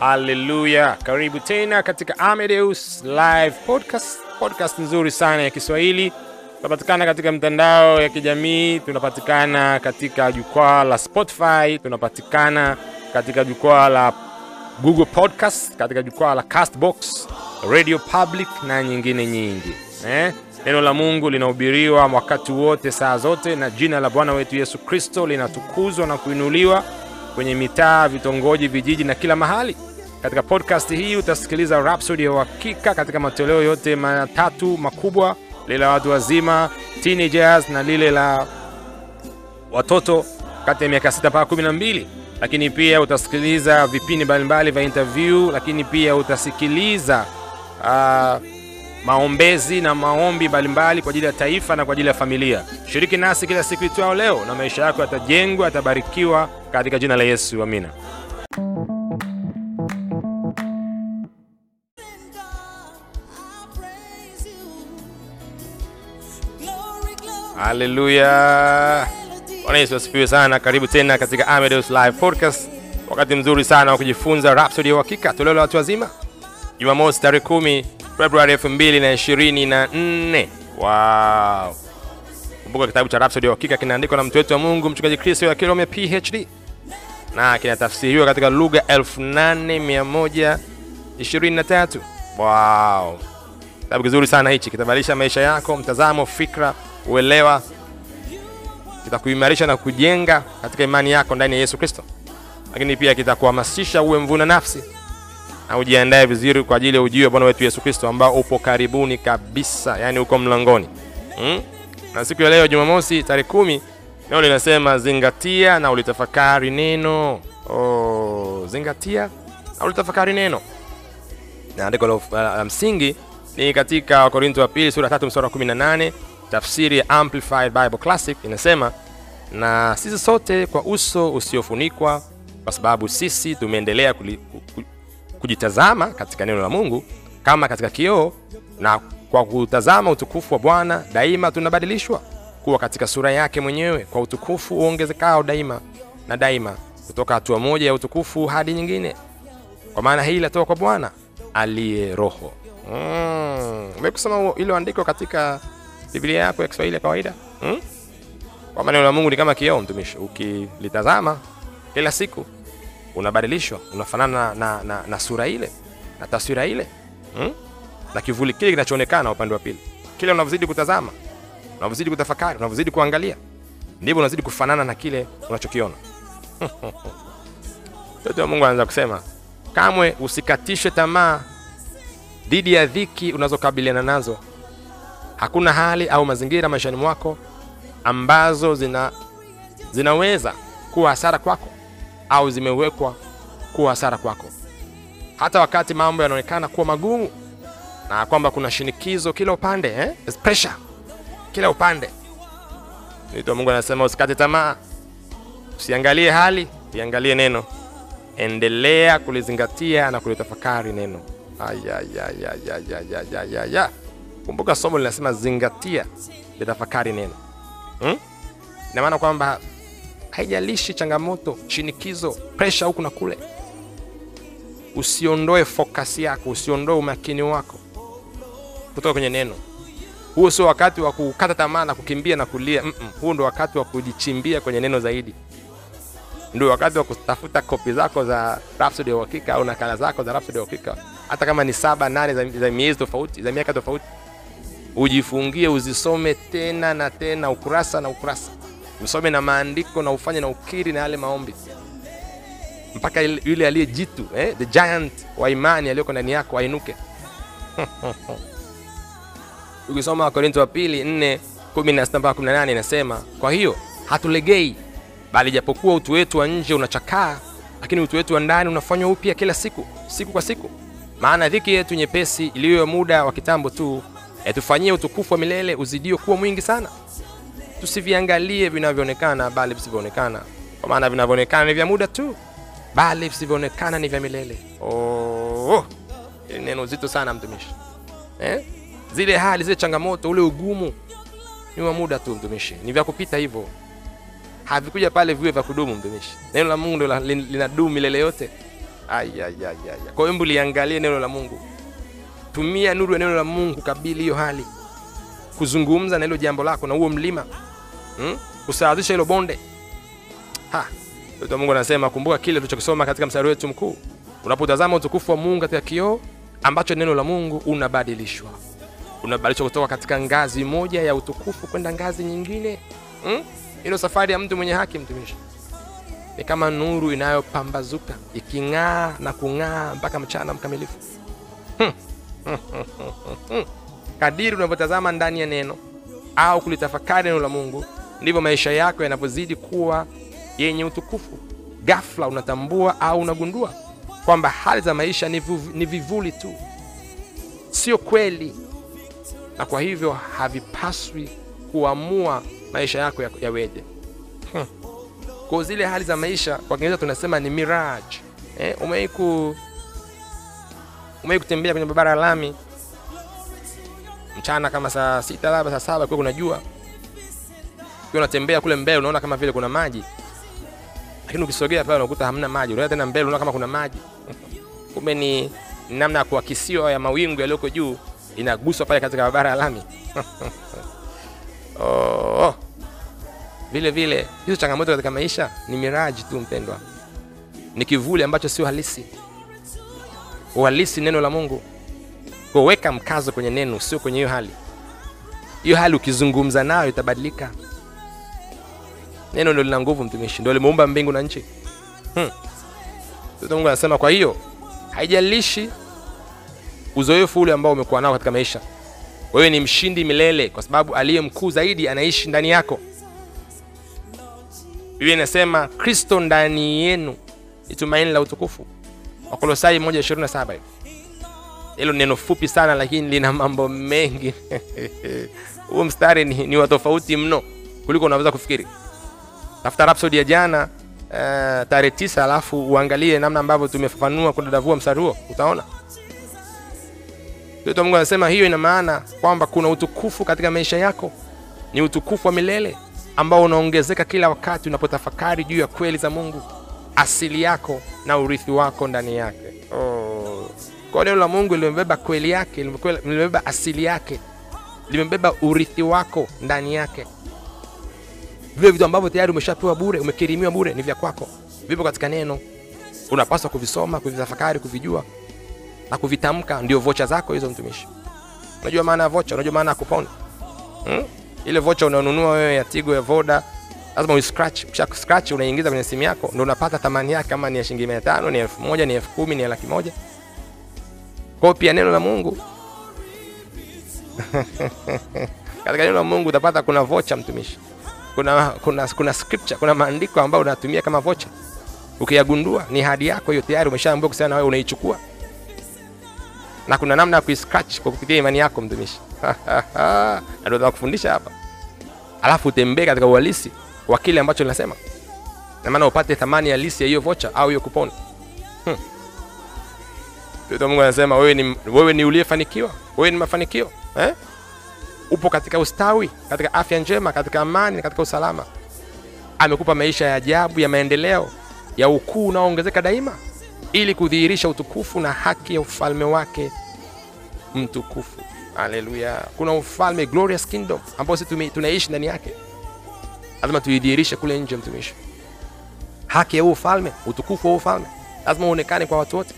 haleluya karibu tena katika Amadeus live podcast. Podcast nzuri sana ya kiswahili. Tunapatikana katika mtandao ya kijamii tunapatikana katika jukwaa la spotify tunapatikana katika jukwaa la google podcast katika jukwaa la castbox radio public na nyingine nyingi. Eh? neno la mungu linahubiriwa wakati wote saa zote na jina la bwana wetu yesu kristo linatukuzwa na kuinuliwa kwenye mitaa vitongoji vijiji na kila mahali katika podcast hii utasikiliza rhapsody ya uhakika katika matoleo yote matatu makubwa lile la watu wazima teenagers na lile la watoto kati ya miaka 6 mpaka 12 lakini pia utasikiliza vipindi mbalimbali vya interview lakini pia utasikiliza uh, maombezi na maombi mbalimbali kwa ajili ya taifa na kwa ajili ya familia. Shiriki nasi kila siku itwao leo na maisha yako yatajengwa yatabarikiwa katika jina la yesu. Amina haleluya bwana yesu asifiwe sana. Karibu tena katika amedeus live podcast. Wakati mzuri sana wa kujifunza rapsodi ya uhakika. Toleo la watu wazima. Jumamosi tarehe kumi februari 224 wow. kumbuka kitabu cha rapsodi ya uhakika kinaandikwa na mtu wetu wa mungu mchungaji kristo ya kilome phd na kinatafsiriwa katika lugha 8123 wow. kitabu kizuri sana hichi kitabadilisha maisha yako mtazamo fikra uelewa kitakuimarisha na kujenga katika imani yako ndani ya yesu kristo. Lakini pia kitakuhamasisha uwe mvuna nafsi na ujiandae vizuri kwa ajili ya ujio wa bwana wetu yesu kristo ambao upo karibuni kabisa yani uko mlangoni. Hmm? na siku ya leo jumamosi tarehe kumi neno linasema zingatia na ulitafakari neno. Oh, zingatia na ulitafakari neno. Na andiko la msingi ni katika wakorinto wa pili sura tatu mstari wa 18 tafsiri ya amplified bible classic inasema na sisi sote kwa uso usiofunikwa kwa sababu sisi tumeendelea kujitazama katika neno la mungu kama katika kioo na kwa kutazama utukufu wa bwana daima tunabadilishwa kuwa katika sura yake mwenyewe kwa utukufu uongezekao daima na daima kutoka hatua moja ya utukufu hadi nyingine kwa maana hii inatoka kwa bwana aliye roho mm. umekusoma hilo andiko katika biblia yako ya kiswahili ya kawaida? Hmm? kwa maneno ya mungu ni kama kioo mtumishi. Ukilitazama kila siku unabadilishwa unafanana na, na, na, sura ile na taswira ile. Hmm? na kivuli kile kinachoonekana upande wa pili. Kile unavyozidi kutazama unavyozidi kutafakari unavyozidi kuangalia ndivyo unazidi kufanana na kile unachokiona. Mtoto wa mungu anaanza kusema kamwe usikatishwe tamaa dhidi ya dhiki unazokabiliana nazo hakuna hali au mazingira maishani mwako ambazo zina zinaweza kuwa hasara kwako au zimewekwa kuwa hasara kwako. Hata wakati mambo yanaonekana kuwa magumu na kwamba kuna shinikizo kila upande eh? Kila upande. Nito mungu anasema usikate tamaa. Usiangalie hali iangalie neno. Endelea kulizingatia na kulitafakari neno. Ayayayayayayayaya. Kumbuka somo linasema zingatia litafakari neno. Hmm? ina kwamba haijalishi changamoto shinikizo presha huku na kule. Usiondoe fokasi yako usiondoe umakini wako kutoka kwenye neno. Huo sio wakati wa kukata tamaa na kukimbia na kulia. Mm-mm. huu ndo wakati wa kujichimbia kwenye neno zaidi. Ndio wakati wa kutafuta kopi zako za Rhapsody ya uhakika au nakala zako za Rhapsody ya uhakika. Hata kama ni saba nane za, za miezi tofauti za miaka tofauti ujifungie uzisome tena na tena ukurasa na ukurasa. Usome na maandiko na ufanye na ukiri na yale maombi. Mpaka yule aliye jitu eh? the giant wa imani aliyoko ndani yako ainuke. Ukisoma wakorinto wa pili 4:16 mpaka 18 inasema kwa hiyo hatulegei bali japokuwa utu wetu wa nje unachakaa lakini utu wetu wa ndani unafanywa upya kila siku siku kwa siku. Maana dhiki yetu nyepesi iliyo muda wa kitambo tu yatufanyie utukufu wa milele uzidio kuwa mwingi sana. Tusiviangalie vinavyoonekana bali visivyoonekana. Kwa maana vinavyoonekana ni vya muda tu bali visivyoonekana ni vya milele. Oh, hili neno zito sana mtumishi. Eh? zile hali zile changamoto ule ugumu ni wa muda tu mtumishi. Ni vya kupita hivyo. Havikuja pale viwe vya kudumu mtumishi. Neno la mungu linadumu milele yote. Kwa hiyo liangalie neno la Mungu, tumia nuru ya neno la Mungu kabili hiyo hali, kuzungumza na hilo jambo lako na huo mlima hmm? kusawazisha hilo bonde. Mungu anasema, kumbuka kile tulichokisoma katika mstari wetu mkuu, unapotazama utukufu wa Mungu katika kioo ambacho neno la Mungu, unabadilishwa unabadilishwa kutoka katika ngazi moja ya utukufu kwenda ngazi nyingine. Hilo hmm? safari ya mtu mwenye haki, mtumishi, ni kama nuru inayopambazuka iking'aa na kung'aa mpaka mchana mkamilifu. hmm. Kadiri unavyotazama ndani ya neno au kulitafakari neno la Mungu, ndivyo maisha yako yanavyozidi kuwa yenye utukufu. Ghafla unatambua au unagundua kwamba hali za maisha ni, vivuli tu, sio kweli, na kwa hivyo havipaswi kuamua maisha yako yaweje. hmm. Kwa zile hali za maisha kwa Kiingereza tunasema ni mirage. Eh, umewahi umewahi kutembea kwenye barabara ya lami mchana kama saa sita labda saa saba kwa kuna jua, ukiwa unatembea kule mbele unaona kama vile kuna maji lakini ukisogea pale unakuta hamna maji. Unaenda tena mbele unaona kama kuna maji kumbe ni namna ya kuakisiwa ya mawingu yaliyoko juu inaguswa pale katika barabara ya lami. Oh, vile vile hizo changamoto katika maisha ni miraji tu mpendwa, ni kivuli ambacho sio halisi. Uhalisi neno la Mungu, kuweka mkazo kwenye neno, sio kwenye hiyo hali. Hiyo hali ukizungumza nayo itabadilika. Neno ndio lina nguvu mtumishi, ndio limeumba mbingu na nchi. hmm. Mungu anasema, kwa hiyo haijalishi uzoefu ule ambao umekuwa nao katika maisha, wewe ni mshindi milele, kwa sababu aliye mkuu zaidi anaishi ndani yako. Biblia inasema Kristo ndani yenu ni tumaini la utukufu, Wakolosai 1:27. Hilo neno fupi sana, lakini lina mambo mengi. Huu mstari ni, ni wa tofauti mno kuliko unaweza kufikiri. Tafuta rapsodi ya jana uh, tarehe tisa, alafu uangalie namna ambavyo tumefafanua kudadavua mstari huo, utaona. Mtoto Mungu anasema hiyo ina maana kwamba kuna utukufu katika maisha yako, ni utukufu wa milele ambao unaongezeka kila wakati unapotafakari juu ya kweli za Mungu, asili yako na urithi wako ndani yake. Oh. Kwa neno la Mungu limebeba kweli yake, limebeba asili yake, limebeba urithi wako ndani yake. Vile vitu ambavyo tayari umeshapewa bure, umekirimiwa bure, ni vya kwako, vipo katika neno. Unapaswa kuvisoma, kuvitafakari, kuvijua na kuvitamka. Ndio vocha zako hizo, mtumishi. Unajua maana ya vocha? Unajua maana ya kupona hmm? Ile vocha unaonunua wewe ya Tigo ya Voda lazima uiscratch. Ukisha scratch unaingiza kwenye simu yako, ndio unapata thamani yake, kama ni shilingi 500, ni 1000, ni 10000, ni laki moja. Kwa pia neno la Mungu katika neno la Mungu utapata kuna voucher mtumishi, kuna kuna kuna scripture, kuna maandiko ambayo unatumia kama voucher. Ukiyagundua ni hadi yako hiyo, tayari umeshaambiwa kusema na wewe unaichukua, na kuna namna ya kuiscratch kwa kupitia imani yako mtumishi. na ndio tunakufundisha hapa, alafu utembee katika uhalisi wa kile ambacho linasema na maana upate thamani halisi ya hiyo vocha au hiyo kuponi. hmm. Mungu anasema wewe ni, wewe ni uliyefanikiwa, wewe ni mafanikio eh? Upo katika ustawi, katika afya njema, katika amani, katika usalama. Amekupa maisha ya ajabu ya maendeleo ya ukuu unaoongezeka daima, ili kudhihirisha utukufu na haki ya ufalme wake mtukufu. Haleluya! Kuna ufalme, glorious kingdom, ambao sisi tunaishi ndani yake, lazima tuidhihirishe kule nje, mtumishi. Haki ya huu ufalme, utukufu wa huu ufalme lazima uonekane kwa watu wote.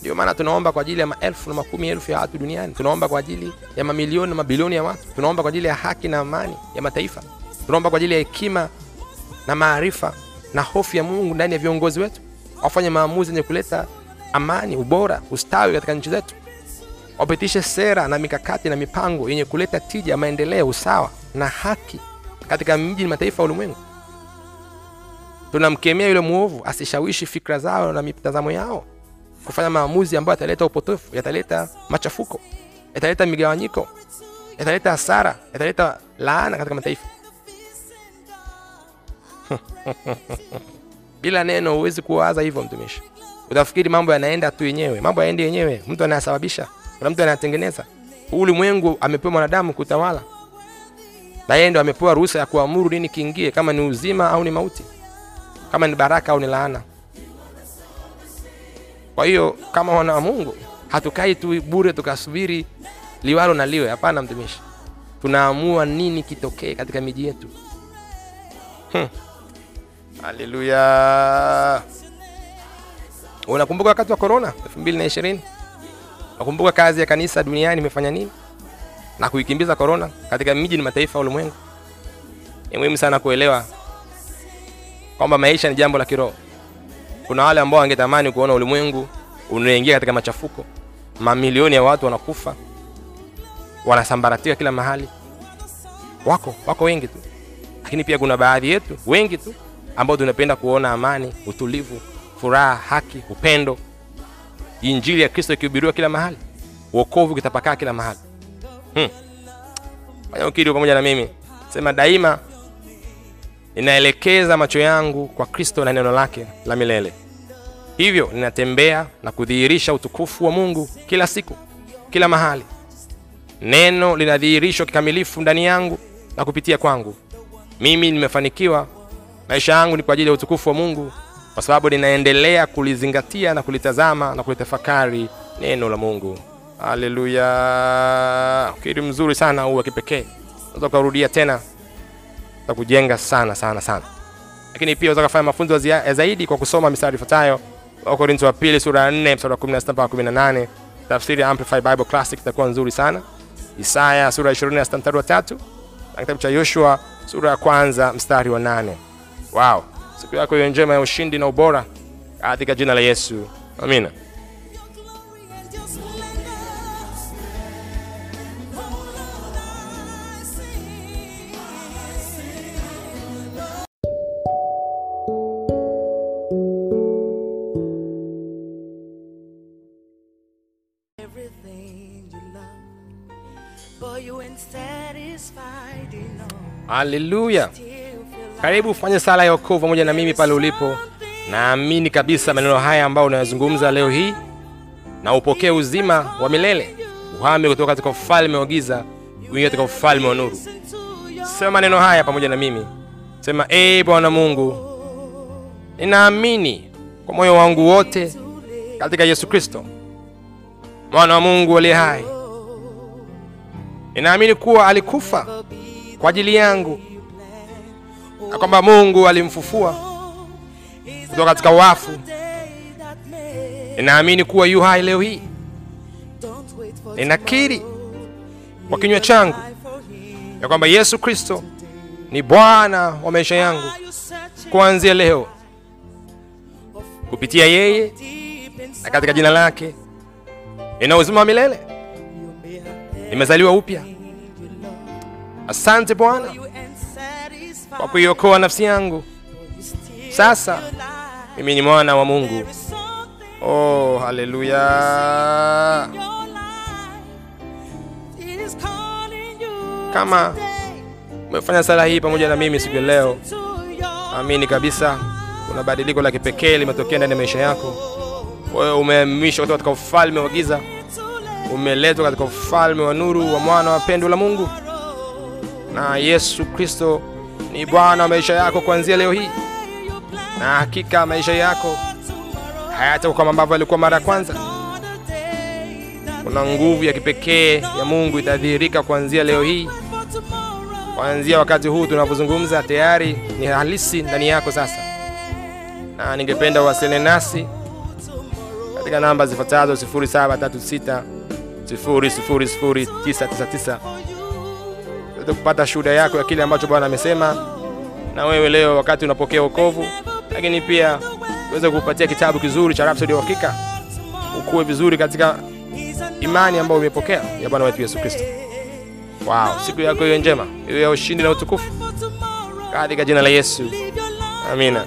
Ndio maana tunaomba kwa ajili ya maelfu na makumi elfu ya watu duniani. Tunaomba kwa ajili ya mamilioni na mabilioni ya watu. Tunaomba kwa ajili ya haki na amani ya mataifa. Tunaomba kwa ajili ya hekima na maarifa na hofu ya Mungu ndani ya viongozi wetu, wafanye maamuzi yenye kuleta amani, ubora, ustawi katika nchi zetu, wapitishe sera na mikakati na mipango yenye kuleta tija, maendeleo, usawa na haki katika mji, mataifa ulimwengu. Tunamkemea yule mwovu asishawishi fikra zao na mitazamo yao kufanya maamuzi ambayo yataleta upotofu, yataleta machafuko, yataleta migawanyiko, yataleta hasara, yataleta laana katika mataifa. Bila neno huwezi kuwaza hivyo, mtumishi. Utafikiri mambo yanaenda tu yenyewe. Mambo yaendi yenyewe, mtu anayasababisha, kuna mtu anayatengeneza. Ulimwengu amepewa mwanadamu kutawala, na yeye ndo amepewa ruhusa ya kuamuru nini kiingie, kama ni uzima au ni mauti, kama ni baraka au ni laana. Kwa hiyo kama wana wa Mungu hatukai tu bure tukasubiri liwalo na liwe. Hapana, mtumishi, tunaamua nini kitokee katika miji yetu. Hmm. Haleluya! Unakumbuka wakati wa corona 2020? Unakumbuka kazi ya kanisa duniani imefanya nini na kuikimbiza korona katika miji na mataifa ya ulimwengu? Ni muhimu sana kuelewa kwamba maisha ni jambo la kiroho. Kuna wale ambao wangetamani kuona ulimwengu unaingia katika machafuko, mamilioni ya watu wanakufa, wanasambaratika kila mahali. Wako wako wengi tu, lakini pia kuna baadhi yetu wengi tu ambao tunapenda kuona amani, utulivu, furaha, haki, upendo, injili ya Kristo ikihubiriwa kila mahali, wokovu ukitapakaa kila mahali. Hmm. Ukiri pamoja na mimi, sema daima ninaelekeza macho yangu kwa Kristo na neno lake la milele. Hivyo ninatembea na kudhihirisha utukufu wa Mungu kila siku, kila mahali. Neno linadhihirishwa kikamilifu ndani yangu na kupitia kwangu. Mimi nimefanikiwa, maisha yangu ni kwa ajili ya utukufu wa Mungu, kwa sababu ninaendelea kulizingatia na kulitazama na kulitafakari neno la Mungu. Haleluya! Ukiri mzuri sana huu wa kipekee, unaweza ukarudia tena za kujenga sana sana sana. Lakini pia unaweza kufanya mafunzo zaidi kwa kusoma mistari ifuatayo: Wakorintho wa pili sura ya 4 mstari wa 16 mpaka 18, tafsiri ya Amplified Bible Classic itakuwa nzuri sana. Isaya sura ya 26 mstari wa 3 na kitabu cha Yoshua sura ya kwanza mstari wa 8. Wow, siku yako hiyo njema ya ushindi na ubora katika jina la Yesu, amina. Haleluya! Karibu ufanye sala ya wokovu pamoja na mimi pale ulipo. Naamini kabisa maneno haya ambayo unayazungumza leo hii, na upokee uzima wa milele, uhame kutoka katika ufalme wa giza kuingia katika ufalme wa nuru. Sema maneno haya pamoja na mimi, sema: ee Bwana Mungu, ninaamini kwa moyo wangu wote katika Yesu Kristo mwana wa Mungu aliye hai. Ninaamini kuwa alikufa kwa ajili yangu na kwamba Mungu alimfufua kutoka katika wafu. Ninaamini kuwa yu hai leo hii. Ninakiri kwa kinywa changu ya kwamba Yesu Kristo ni Bwana wa maisha yangu kuanzia leo. Kupitia yeye na katika jina lake nina uzima wa milele, nimezaliwa upya. Asante Bwana kwa kuiokoa nafsi yangu. Sasa mimi ni mwana wa Mungu. Oh, haleluya! Kama umefanya sala hii pamoja na mimi siku ya leo, amini kabisa kuna badiliko la kipekee limetokea ndani ya maisha yako. Wewe umehamishwa kutoka katika ufalme wa giza, umeletwa katika ufalme wa nuru wa mwana wa pendo la Mungu, na Yesu Kristo ni Bwana wa maisha yako kuanzia leo hii, na hakika maisha yako hayatakuwa kama ambavyo yalikuwa mara ya kwanza. Kuna nguvu ya kipekee ya Mungu itadhihirika kuanzia leo hii, kuanzia wakati huu tunavyozungumza, tayari ni halisi ndani yako sasa, na ningependa uwasiliane nasi katika namba zifuatazo 0736 000999 tuweze kupata shuhuda yako ya kile ambacho Bwana amesema na wewe leo wakati unapokea wokovu, lakini pia uweze kupatia kitabu kizuri cha Rhapsody ya Uhakika, ukuwe vizuri katika imani ambayo umepokea ya Bwana wetu Yesu Kristo. Wow, siku yako iwe njema, iwe ya ushindi na utukufu katika jina la Yesu, amina.